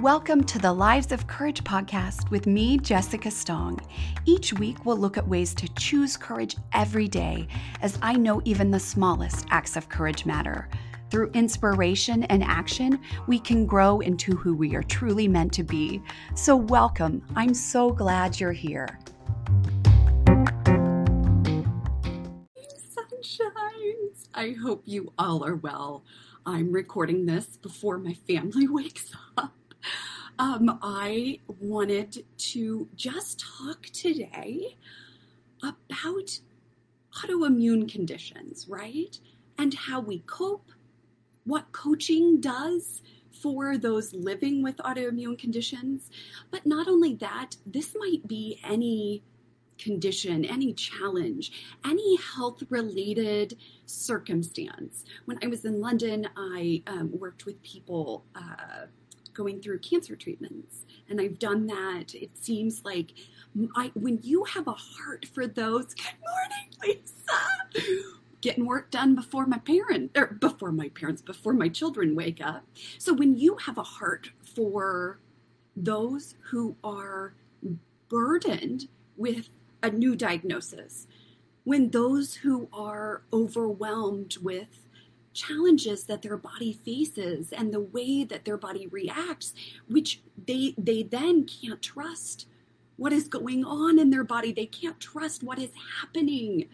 Welcome to the Lives of Courage podcast with me, Jessica Stong. Each week, we'll look at ways to choose courage every day, as I know even the smallest acts of courage matter. Through inspiration and action, we can grow into who we are truly meant to be. So, welcome. I'm so glad you're here. Sunshines! I hope you all are well. I'm recording this before my family wakes up. Um, I wanted to just talk today about autoimmune conditions, right? And how we cope, what coaching does for those living with autoimmune conditions. But not only that, this might be any condition, any challenge, any health related circumstance. When I was in London, I um, worked with people uh, going through cancer treatments, and I've done that. It seems like I, when you have a heart for those, good morning, Lisa. Getting work done before my parents, or before my parents, before my children wake up. So when you have a heart for those who are burdened with a new diagnosis, when those who are overwhelmed with challenges that their body faces and the way that their body reacts which they they then can't trust what is going on in their body. They can't trust what is happening.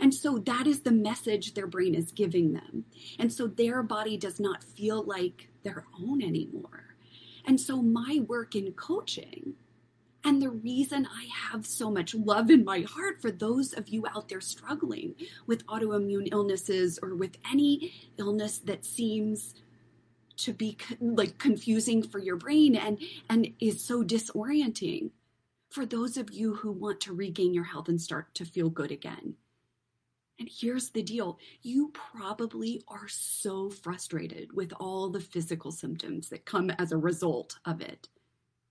And so that is the message their brain is giving them. And so their body does not feel like their own anymore. And so my work in coaching and the reason I have so much love in my heart for those of you out there struggling with autoimmune illnesses or with any illness that seems to be like confusing for your brain and and is so disorienting for those of you who want to regain your health and start to feel good again. And here's the deal you probably are so frustrated with all the physical symptoms that come as a result of it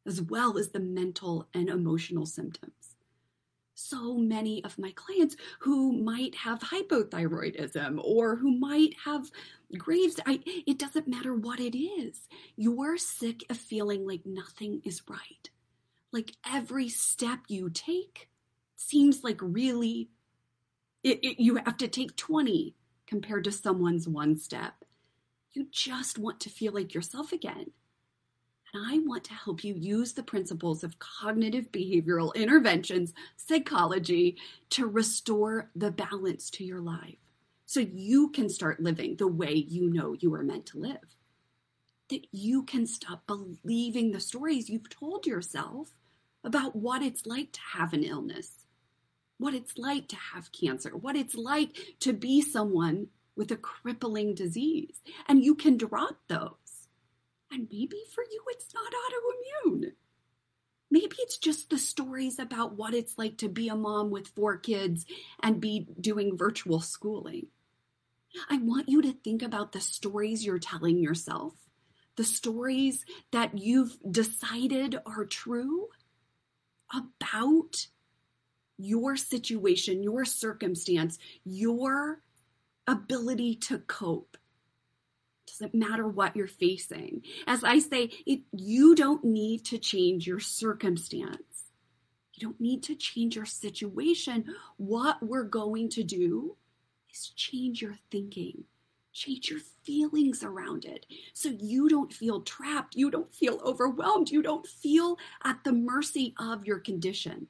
as well as the mental and emotional symptoms. So many of my clients who might have hypothyroidism or who might have Graves, I, it doesn't matter what it is. You're sick of feeling like nothing is right. Like every step you take seems like really, it, it, you have to take 20 compared to someone's one step. You just want to feel like yourself again. I want to help you use the principles of cognitive behavioral interventions, psychology, to restore the balance to your life so you can start living the way you know you are meant to live. That you can stop believing the stories you've told yourself about what it's like to have an illness, what it's like to have cancer, what it's like to be someone with a crippling disease. And you can drop those and maybe for you, it's not autoimmune. Maybe it's just the stories about what it's like to be a mom with four kids and be doing virtual schooling. I want you to think about the stories you're telling yourself, the stories that you've decided are true about your situation, your circumstance, your ability to cope doesn't matter what you're facing. As I say, it, you don't need to change your circumstance. You don't need to change your situation. What we're going to do is change your thinking, change your feelings around it. So you don't feel trapped. You don't feel overwhelmed. You don't feel at the mercy of your condition.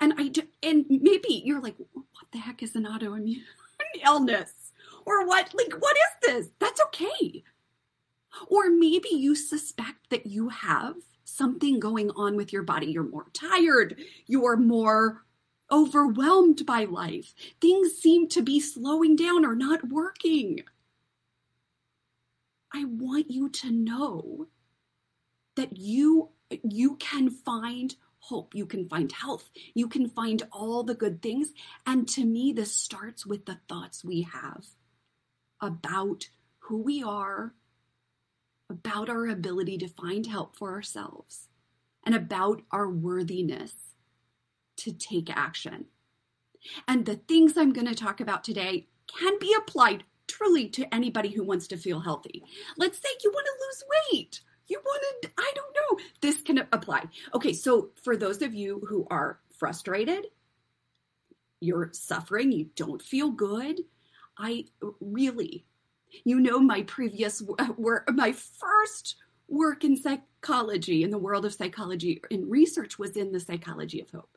And I and maybe you're like, what the heck is an autoimmune illness? Or what? Like, what is this? That's okay. Or maybe you suspect that you have something going on with your body. You're more tired. You're more overwhelmed by life. Things seem to be slowing down or not working. I want you to know that you you can find hope, you can find health, you can find all the good things. And to me, this starts with the thoughts we have about who we are, about our ability to find help for ourselves, and about our worthiness to take action. And the things I'm going to talk about today can be applied truly to anybody who wants to feel healthy. Let's say you want to lose weight. You wanted, I don't know. This can apply. Okay, so for those of you who are frustrated, you're suffering, you don't feel good, I really, you know, my previous uh, work, my first work in psychology, in the world of psychology, in research was in the psychology of hope.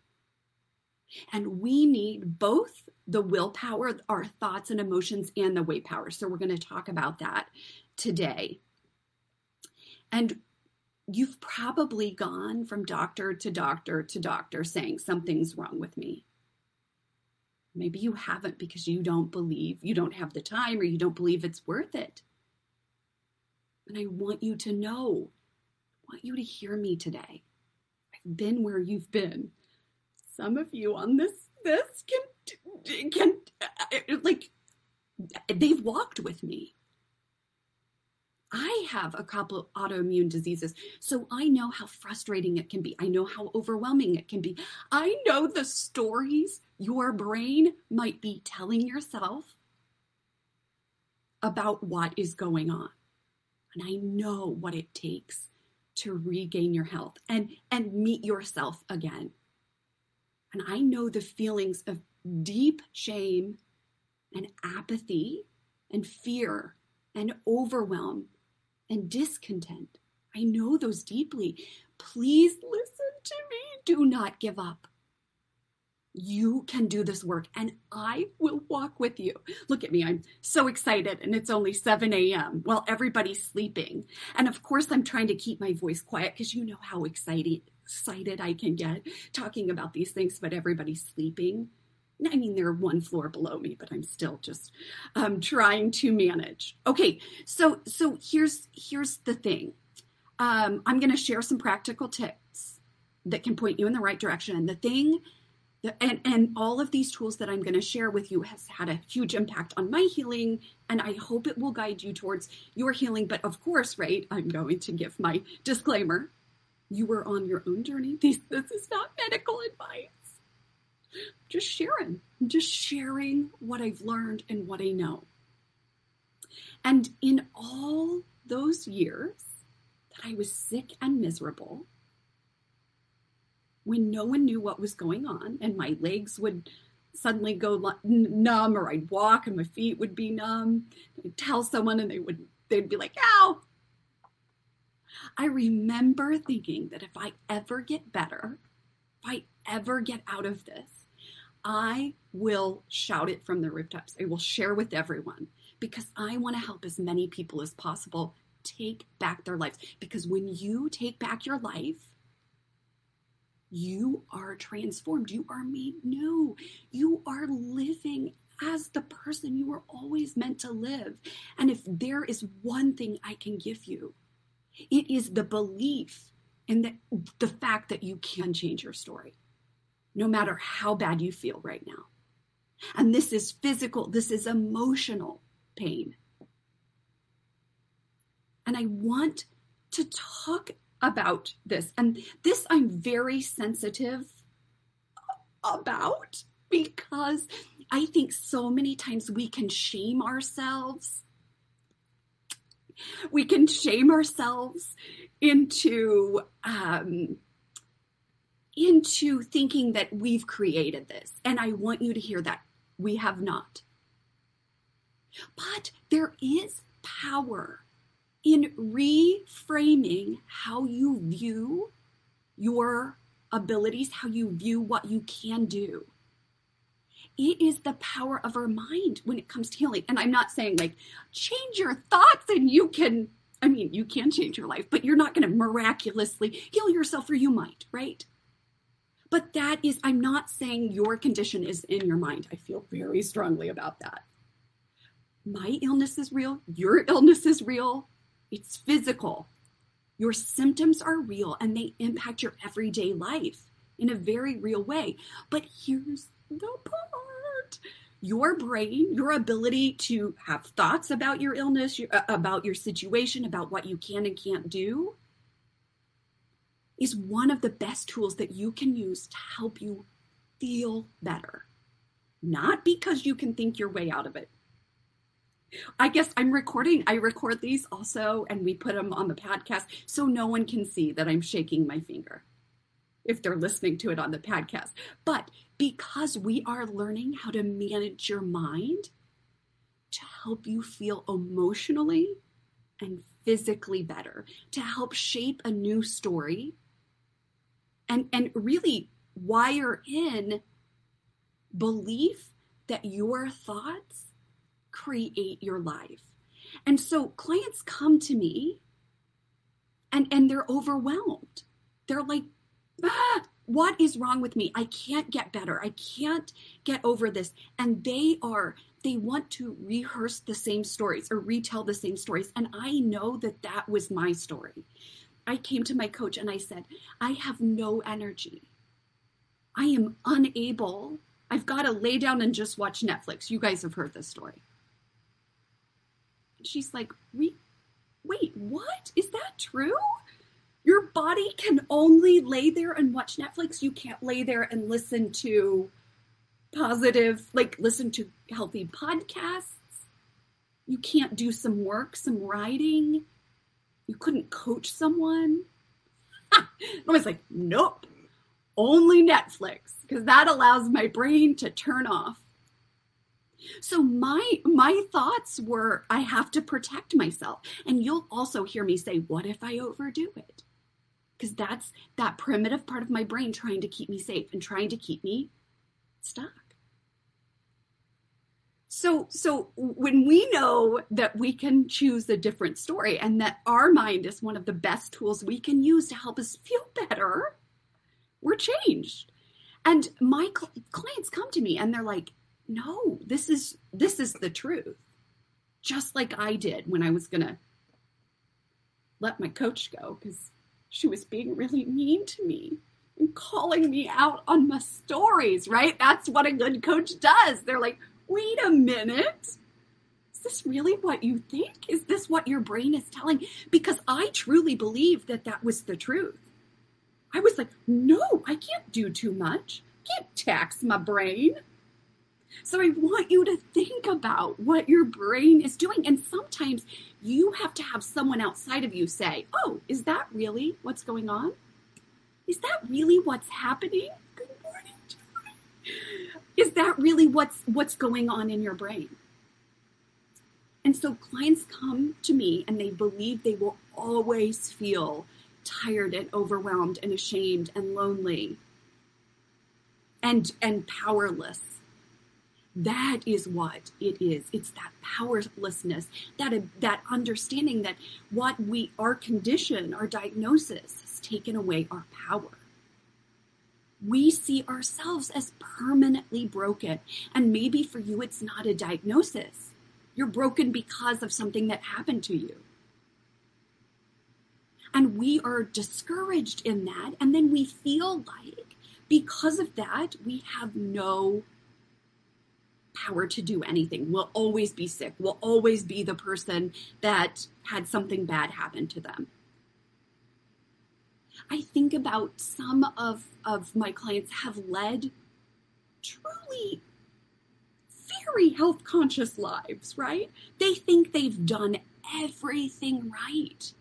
And we need both the willpower, our thoughts and emotions, and the waypower. So we're going to talk about that today. And you've probably gone from doctor to doctor to doctor saying something's wrong with me. Maybe you haven't because you don't believe, you don't have the time, or you don't believe it's worth it. And I want you to know, I want you to hear me today. I've been where you've been. Some of you on this this can can like they've walked with me. I have a couple autoimmune diseases, so I know how frustrating it can be. I know how overwhelming it can be. I know the stories your brain might be telling yourself about what is going on. And I know what it takes to regain your health and and meet yourself again. And I know the feelings of deep shame and apathy and fear and overwhelm and discontent. I know those deeply. Please listen to me. Do not give up. You can do this work and I will walk with you. Look at me. I'm so excited and it's only 7 a.m. while everybody's sleeping. And of course, I'm trying to keep my voice quiet because you know how excited, excited I can get talking about these things, but everybody's sleeping. I mean, they're one floor below me, but I'm still just um, trying to manage. Okay, so so here's here's the thing. Um, I'm going to share some practical tips that can point you in the right direction. And the thing, and and all of these tools that I'm going to share with you has had a huge impact on my healing, and I hope it will guide you towards your healing. But of course, right, I'm going to give my disclaimer. You were on your own journey. This, this is not medical advice just sharing, just sharing what I've learned and what I know. And in all those years that I was sick and miserable, when no one knew what was going on and my legs would suddenly go numb or I'd walk and my feet would be numb, I'd tell someone and they would they'd be like, "Ow." I remember thinking that if I ever get better, if I ever get out of this, I will shout it from the rooftops. I will share with everyone because I want to help as many people as possible take back their lives. Because when you take back your life, you are transformed. You are made new. You are living as the person you were always meant to live. And if there is one thing I can give you, it is the belief and the, the fact that you can change your story no matter how bad you feel right now. And this is physical, this is emotional pain. And I want to talk about this. And this I'm very sensitive about because I think so many times we can shame ourselves. We can shame ourselves into um, into thinking that we've created this. And I want you to hear that. We have not. But there is power in reframing how you view your abilities, how you view what you can do. It is the power of our mind when it comes to healing. And I'm not saying like change your thoughts and you can, I mean, you can change your life, but you're not going to miraculously heal yourself, or you might, right? But that is, I'm not saying your condition is in your mind. I feel very strongly about that. My illness is real. Your illness is real. It's physical. Your symptoms are real and they impact your everyday life in a very real way. But here's the part your brain, your ability to have thoughts about your illness, uh, about your situation, about what you can and can't do, is one of the best tools that you can use to help you feel better. Not because you can think your way out of it, I guess I'm recording. I record these also, and we put them on the podcast so no one can see that I'm shaking my finger if they're listening to it on the podcast. But because we are learning how to manage your mind to help you feel emotionally and physically better, to help shape a new story and, and really wire in belief that your thoughts create your life. And so clients come to me and, and they're overwhelmed. They're like, ah, what is wrong with me? I can't get better. I can't get over this. And they are, they want to rehearse the same stories or retell the same stories. And I know that that was my story. I came to my coach and I said, I have no energy. I am unable. I've got to lay down and just watch Netflix. You guys have heard this story. She's like, We wait, what? Is that true? Your body can only lay there and watch Netflix. You can't lay there and listen to positive, like listen to healthy podcasts. You can't do some work, some writing. You couldn't coach someone. I was like, nope, only Netflix, because that allows my brain to turn off. So my my thoughts were I have to protect myself. And you'll also hear me say, what if I overdo it? because that's that primitive part of my brain trying to keep me safe and trying to keep me stuck. So, so when we know that we can choose a different story and that our mind is one of the best tools we can use to help us feel better, we're changed. And my cl- clients come to me and they're like, "No, this is this is the truth." Just like I did when I was to let my coach go cuz she was being really mean to me and calling me out on my stories, right? That's what a good coach does. They're like, wait a minute. Is this really what you think? Is this what your brain is telling? Because I truly believe that that was the truth. I was like, no, I can't do too much. Can't tax my brain. So I want you to think about what your brain is doing. And sometimes you have to have someone outside of you say, Oh, is that really what's going on? Is that really what's happening? Good morning, Is that really what's what's going on in your brain? And so clients come to me and they believe they will always feel tired and overwhelmed and ashamed and lonely and and powerless that is what it is. It's that powerlessness, that that understanding that what we our condition, our diagnosis has taken away our power. We see ourselves as permanently broken. And maybe for you it's not a diagnosis. You're broken because of something that happened to you. And we are discouraged in that. And then we feel like because of that, we have no power to do anything. We'll always be sick. We'll always be the person that had something bad happen to them. I think about some of, of my clients have led truly very health conscious lives, right? They think they've done everything right.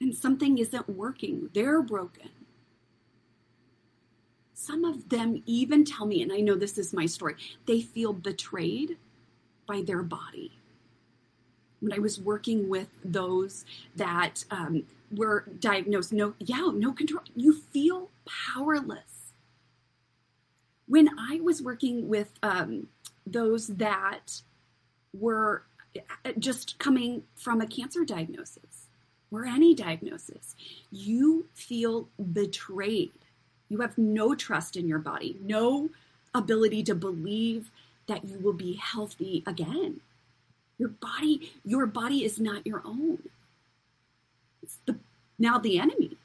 And something isn't working. They're broken some of them even tell me, and I know this is my story, they feel betrayed by their body. When I was working with those that um, were diagnosed, no, yeah, no control, you feel powerless. When I was working with um, those that were uh, just coming from a cancer diagnosis or any diagnosis, you feel betrayed you have no trust in your body, no ability to believe that you will be healthy again. Your body, your body is not your own. The now the enemy.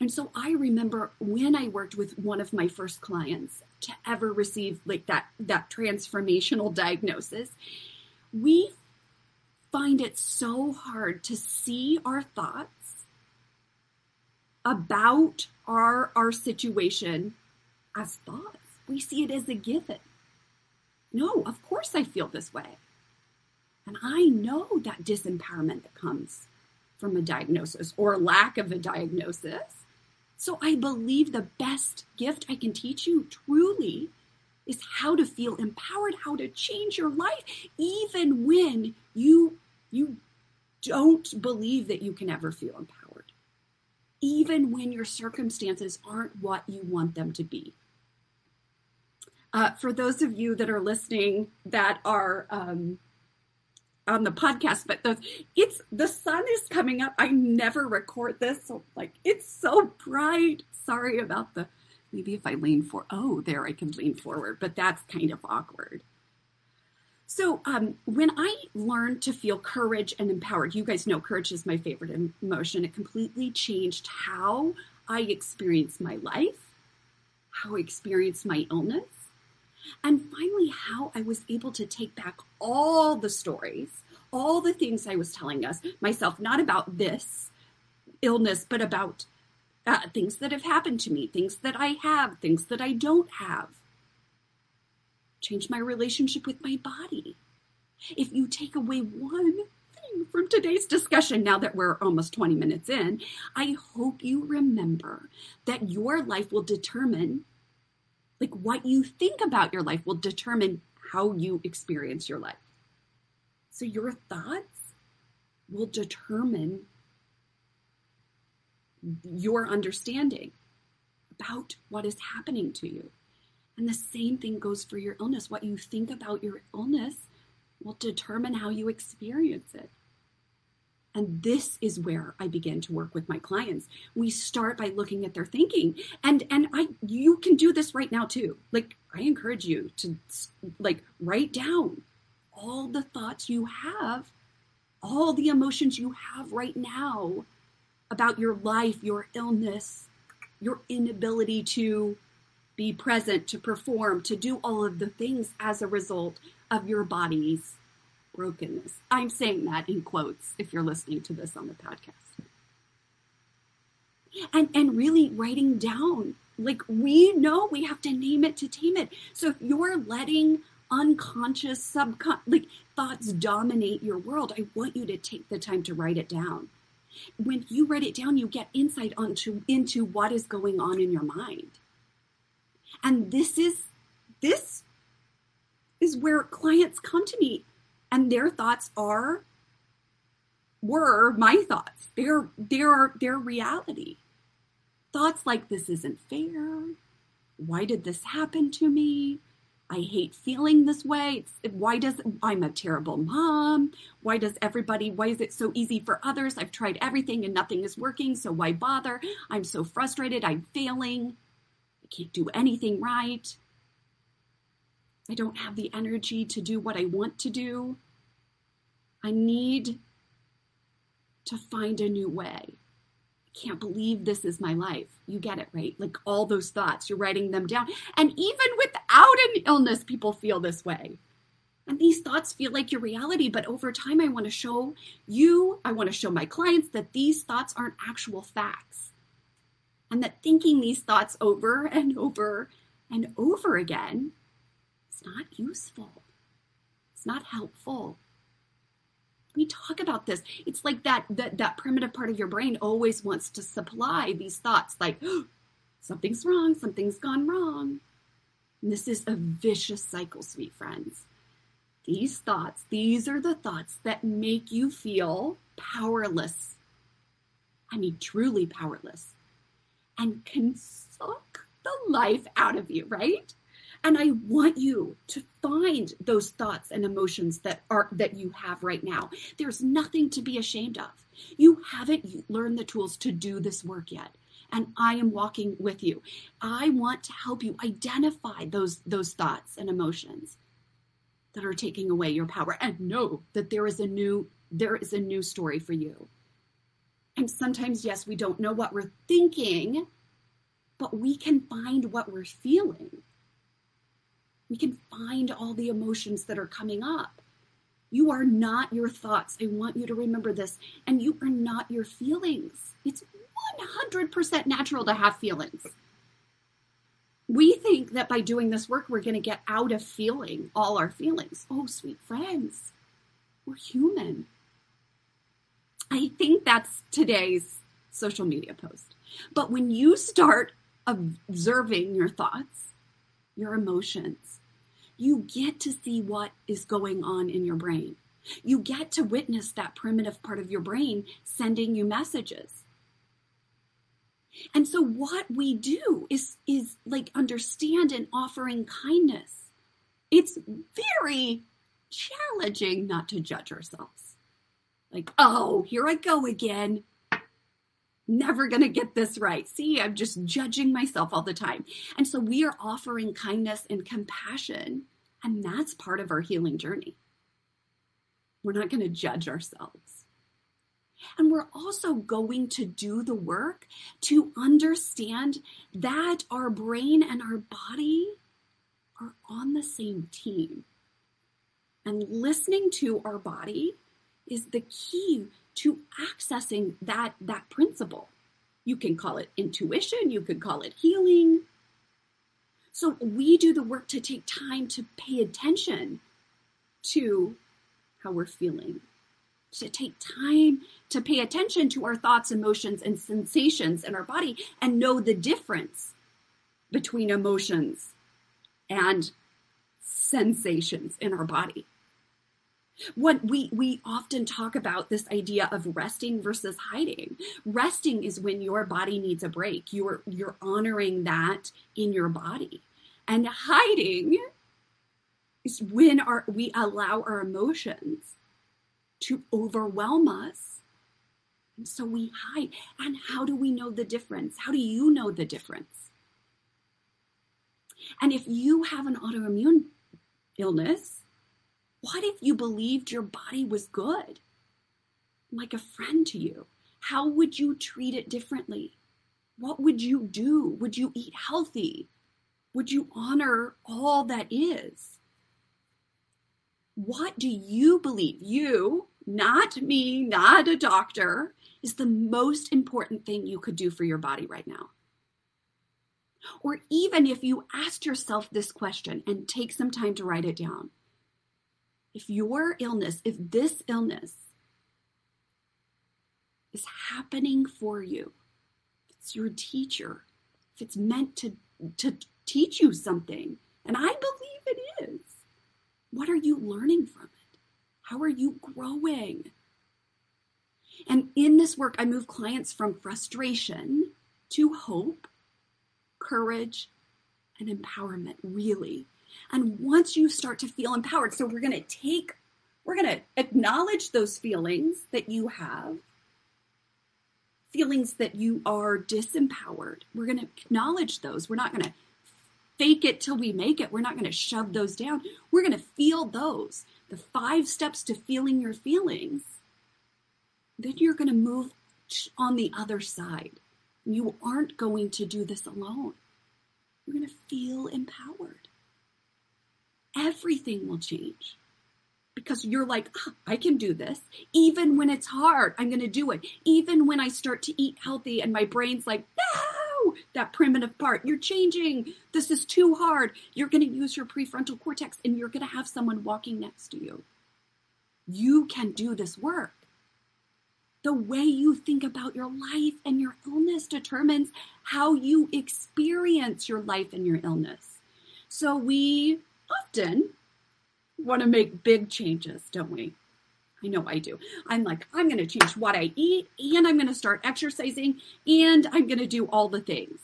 And so I remember when I worked with one of my first clients to ever receive like that that transformational diagnosis, we find it so hard to see our thoughts about our our situation as thoughts. We see it as a given. No, of course I feel this way. And I know that disempowerment that comes from a diagnosis or lack of a diagnosis. So I believe the best gift I can teach you truly is how to feel empowered, how to change your life, even when you you don't believe that you can ever feel empowered, even when your circumstances aren't what you want them to be. Uh, for those of you that are listening that are um, on the podcast, but the it's the sun is coming up. I never record this, so like it's so bright. Sorry about the maybe if I lean for oh there I can lean forward, but that's kind of awkward. So um, when I learned to feel courage and empowered, you guys know courage is my favorite emotion. It completely changed how I experienced my life, how I experienced my illness, and finally, how I was able to take back all the stories, all the things I was telling us myself, not about this illness, but about uh, things that have happened to me, things that I have, things that I don't have. Change my relationship with my body. If you take away one thing from today's discussion, now that we're almost 20 minutes in, I hope you remember that your life will determine like what you think about your life will determine how you experience your life. So your thoughts will determine your understanding about what is happening to you. And the same thing goes for your illness. What you think about your illness will determine how you experience it. And this is where I begin to work with my clients. We start by looking at their thinking. And and I you can do this right now too. Like I encourage you to like write down all the thoughts you have, all the emotions you have right now about your life, your illness, your inability to be present, to perform, to do all of the things as a result of your body's brokenness. I'm saying that in quotes if you're listening to this on the podcast. And and really writing down like we know we have to name it to tame it. So if you're letting unconscious subcon like thoughts dominate your world, I want you to take the time to write it down. When you write it down, you get insight onto into what is going on in your mind. And this is this is where clients come to me and their thoughts are were my thoughts. They're they're their reality. Thoughts like this isn't fair. Why did this happen to me? I hate feeling this way. It's, why does I'm a terrible mom? Why does everybody? Why is it so easy for others? I've tried everything and nothing is working. So why bother? I'm so frustrated. I'm failing. I can't do anything right. I don't have the energy to do what I want to do. I need to find a new way. I can't believe this is my life. You get it, right? Like all those thoughts, you're writing them down. And even without an illness, people feel this way. And these thoughts feel like your reality, but over time, I want to show you, I want to show my clients that these thoughts aren't actual facts. And that thinking these thoughts over and over and over again is not useful. It's not helpful we talk about this. It's like that that that primitive part of your brain always wants to supply these thoughts like oh, something's wrong something's gone wrong. And this is a vicious cycle sweet friends. These thoughts these are the thoughts that make you feel powerless. I mean truly powerless. And can suck the life out of you right and i want you to find those thoughts and emotions that are that you have right now. There's nothing to be ashamed of. You haven't learned the tools to do this work yet. And i am walking with you. I want to help you identify those those thoughts and emotions that are taking away your power. And know that there is a new there is a new story for you. And sometimes yes we don't know what we're thinking but we can find what we're feeling we can find all the emotions that are coming up. You are not your thoughts. I want you to remember this. And you are not your feelings. It's 100% natural to have feelings. We think that by doing this work, we're going to get out of feeling all our feelings. Oh, sweet friends, we're human. I think that's today's social media post. But when you start observing your thoughts, your emotions, you get to see what is going on in your brain. You get to witness that primitive part of your brain sending you messages. And so what we do is is like understand and offering kindness. It's very challenging not to judge ourselves. Like, oh, here I go again. Never going to get this right. See, I'm just judging myself all the time. And so we are offering kindness and compassion, and that's part of our healing journey. We're not going to judge ourselves. And we're also going to do the work to understand that our brain and our body are on the same team. And listening to our body is the key to accessing that, that principle. You can call it intuition, you could call it healing. So we do the work to take time to pay attention to how we're feeling, to take time to pay attention to our thoughts, emotions, and sensations in our body and know the difference between emotions and sensations in our body. What we we often talk about this idea of resting versus hiding. Resting is when your body needs a break. You're you're honoring that in your body. And hiding is when our, we allow our emotions to overwhelm us. And so we hide. And how do we know the difference? How do you know the difference? And if you have an autoimmune illness, what if you believed your body was good? Like a friend to you? How would you treat it differently? What would you do? Would you eat healthy? Would you honor all that is? What do you believe? You, not me, not a doctor, is the most important thing you could do for your body right now. Or even if you asked yourself this question and take some time to write it down. If your illness, if this illness is happening for you, if it's your teacher, if it's meant to, to teach you something, and I believe it is, what are you learning from it? How are you growing? And in this work, I move clients from frustration to hope, courage, and empowerment, really. And once you start to feel empowered, so we're going to take, we're going to acknowledge those feelings that you have, feelings that you are disempowered. We're going to acknowledge those. We're not going to fake it till we make it. We're not going to shove those down. We're going to feel those. The five steps to feeling your feelings. Then you're going to move on the other side. You aren't going to do this alone. You're going to feel empowered. Everything will change because you're like, oh, I can do this. Even when it's hard, I'm going to do it. Even when I start to eat healthy and my brain's like, no, that primitive part. You're changing. This is too hard. You're going to use your prefrontal cortex and you're going to have someone walking next to you. You can do this work. The way you think about your life and your illness determines how you experience your life and your illness. So we often want to make big changes, don't we? I know I do. I'm like, I'm going to change what I eat and I'm going to start exercising and I'm going to do all the things.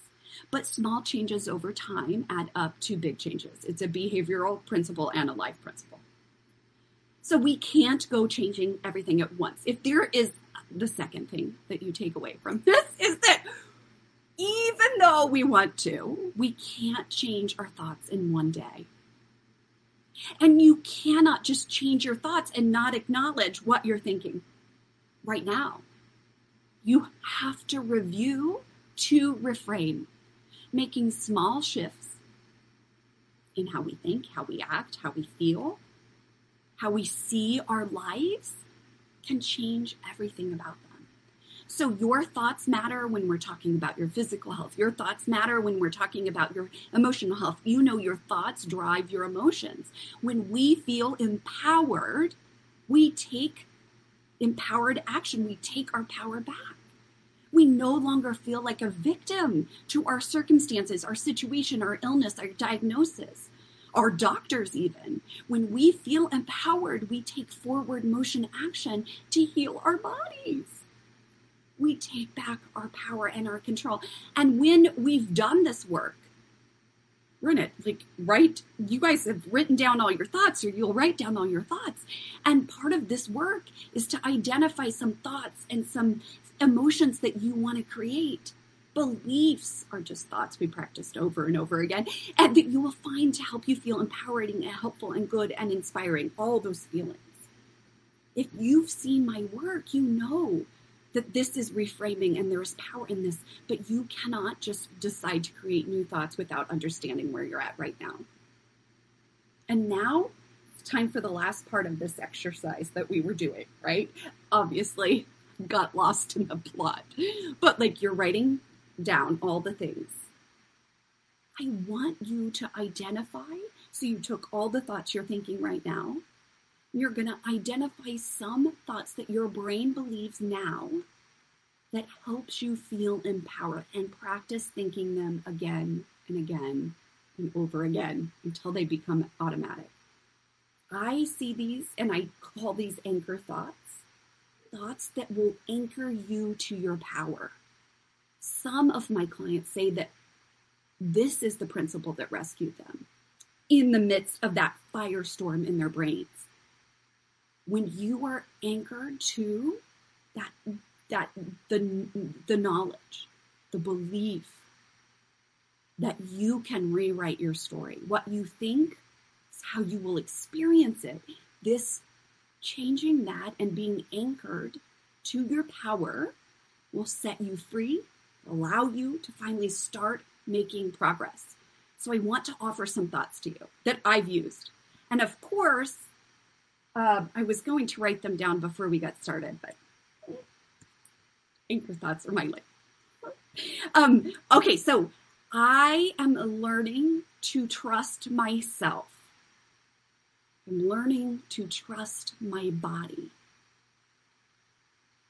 But small changes over time add up to big changes. It's a behavioral principle and a life principle. So we can't go changing everything at once. If there is the second thing that you take away from this is that even though we want to, we can't change our thoughts in one day. And you cannot just change your thoughts and not acknowledge what you're thinking right now. You have to review to reframe, making small shifts in how we think, how we act, how we feel, how we see our lives can change everything about them. So your thoughts matter when we're talking about your physical health. Your thoughts matter when we're talking about your emotional health. You know your thoughts drive your emotions. When we feel empowered, we take empowered action. We take our power back. We no longer feel like a victim to our circumstances, our situation, our illness, our diagnosis, our doctors, even. When we feel empowered, we take forward motion action to heal our bodies. We take back our power and our control. And when we've done this work, we're gonna like write you guys have written down all your thoughts or you'll write down all your thoughts and part of this work is to identify some thoughts and some emotions that you want to create. Beliefs are just thoughts we practiced over and over again, and that you will find to help you feel empowering and helpful and good and inspiring, all those feelings. If you've seen my work, you know that this is reframing and there's power in this, but you cannot just decide to create new thoughts without understanding where you're at right now. And now it's time for the last part of this exercise that we were doing, right? Obviously, got lost in the plot. But like you're writing down all the things. I want you to identify. So you took all the thoughts you're thinking right now. You're going to identify some thoughts that your brain believes now that helps you feel empowered and practice thinking them again and again and over again until they become automatic. I see these and I call these anchor thoughts thoughts that will anchor you to your power. Some of my clients say that this is the principle that rescued them in the midst of that firestorm in their brains. When you are anchored to that, that the, the knowledge, the belief that you can rewrite your story. What you think is how you will experience it. This changing that and being anchored to your power will set you free, allow you to finally start making progress. So, I want to offer some thoughts to you that I've used. And of course, uh, I was going to write them down before we got started, but anchor thoughts are my life. Um, okay, so I am learning to trust myself. I'm learning to trust my body.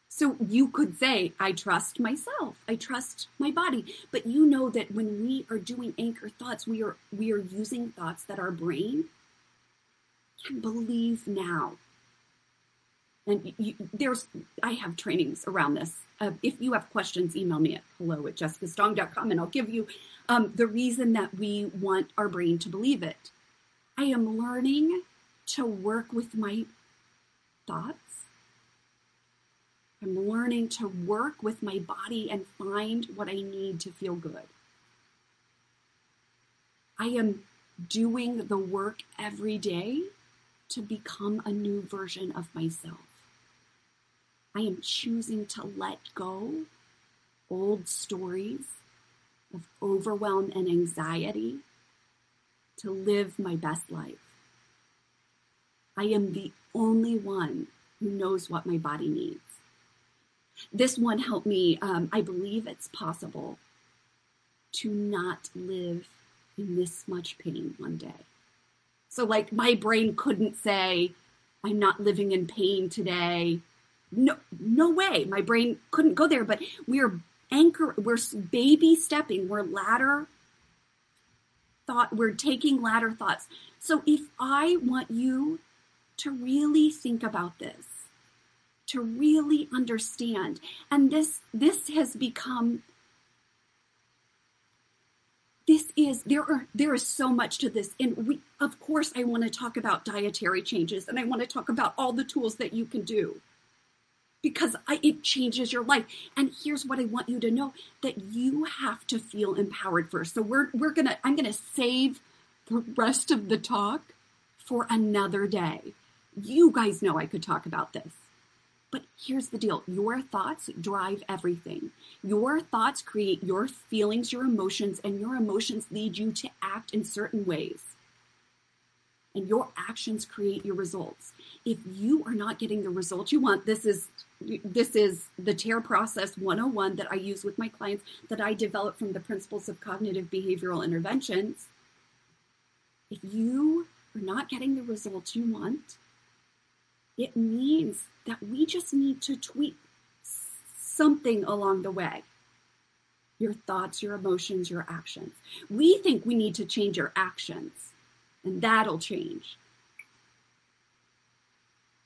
So you could say, I trust myself. I trust my body. But you know that when we are doing anchor thoughts, we are we are using thoughts that our brain can believe now. And you, there's, I have trainings around this. Uh, if you have questions, email me at hello at jessicastong.com and I'll give you um, the reason that we want our brain to believe it. I am learning to work with my thoughts. I'm learning to work with my body and find what I need to feel good. I am doing the work every day to become a new version of myself. I am choosing to let go old stories of overwhelm and anxiety to live my best life. I am the only one who knows what my body needs. This one helped me. Um, I believe it's possible to not live in this much pain one day. So, like, my brain couldn't say, I'm not living in pain today. No, no way. My brain couldn't go there, but we are anchor, we're baby stepping, we're ladder thought, we're taking ladder thoughts. So, if I want you to really think about this, to really understand. And this this has become this is there are there is so much to this and we of course I want to talk about dietary changes and I want to talk about all the tools that you can do because I, it changes your life. And here's what I want you to know that you have to feel empowered first. So we're we're gonna I'm gonna save the rest of the talk for another day. You guys know I could talk about this. But here's the deal your thoughts drive everything. Your thoughts create your feelings, your emotions, and your emotions lead you to act in certain ways. and your actions create your results. If you are not getting the results you want, this is this is the tear process 101 that I use with my clients that I develop from the principles of cognitive behavioral interventions. If you are not getting the results you want, it means that we just need to tweak something along the way. Your thoughts, your emotions, your actions. We think we need to change your actions, and that'll change.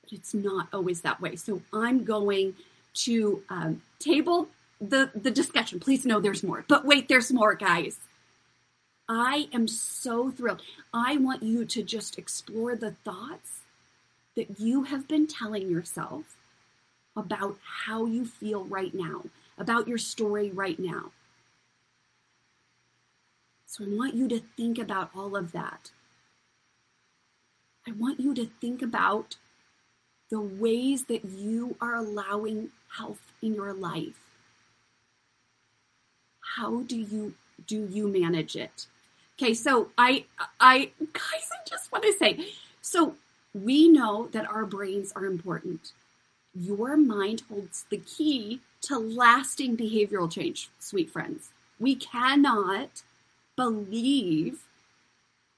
But it's not always that way. So I'm going to um, table the, the discussion. Please know there's more. But wait, there's more, guys. I am so thrilled. I want you to just explore the thoughts that you have been telling yourself about how you feel right now, about your story right now. So I want you to think about all of that. I want you to think about the ways that you are allowing health in your life. How do you do you manage it? Okay, so I I guys I just want to say so we know that our brains are important. Your mind holds the key to lasting behavioral change, sweet friends. We cannot believe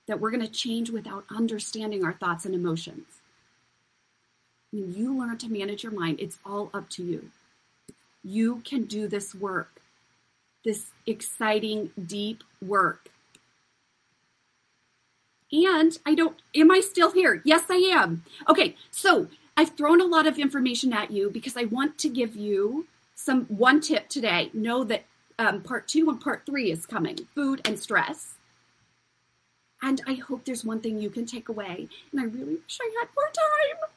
that we're going to change without understanding our thoughts and emotions. When you learn to manage your mind, it's all up to you. You can do this work, this exciting, deep work. And I don't, am I still here? Yes, I am. Okay, so I've thrown a lot of information at you because I want to give you some one tip today. Know that um, part two and part three is coming food and stress. And I hope there's one thing you can take away. And I really wish I had more time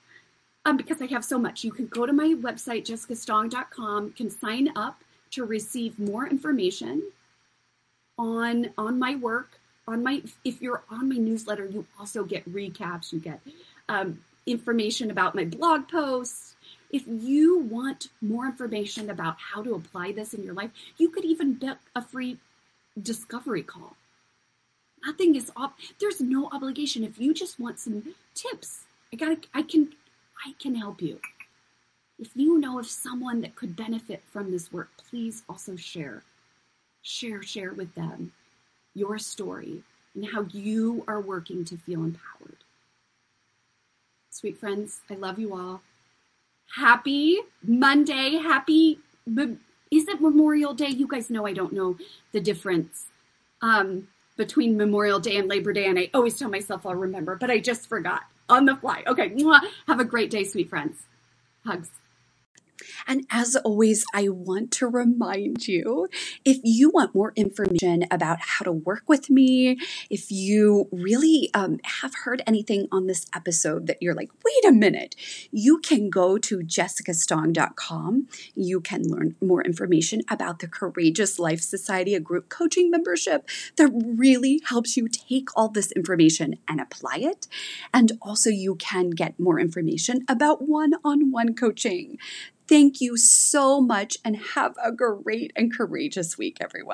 um, because I have so much. You can go to my website, jessicastong.com, can sign up to receive more information on on my work. On my, if you're on my newsletter, you also get recaps. You get um, information about my blog posts. If you want more information about how to apply this in your life, you could even book a free discovery call. Nothing is up. There's no obligation. If you just want some tips, I got. I can I can help you. If you know of someone that could benefit from this work, please also share. Share, share with them your story and how you are working to feel empowered. Sweet friends, I love you all. Happy Monday. Happy, is it Memorial Day? You guys know I don't know the difference um, between Memorial Day and Labor Day, and I always tell myself I'll remember, but I just forgot on the fly. Okay. Have a great day, sweet friends. Hugs. And as always, I want to remind you if you want more information about how to work with me, if you really um, have heard anything on this episode that you're like, wait a minute, you can go to jessicastong.com. You can learn more information about the Courageous Life Society, a group coaching membership that really helps you take all this information and apply it. And also, you can get more information about one on one coaching. Thank you so much and have a great and courageous week, everyone.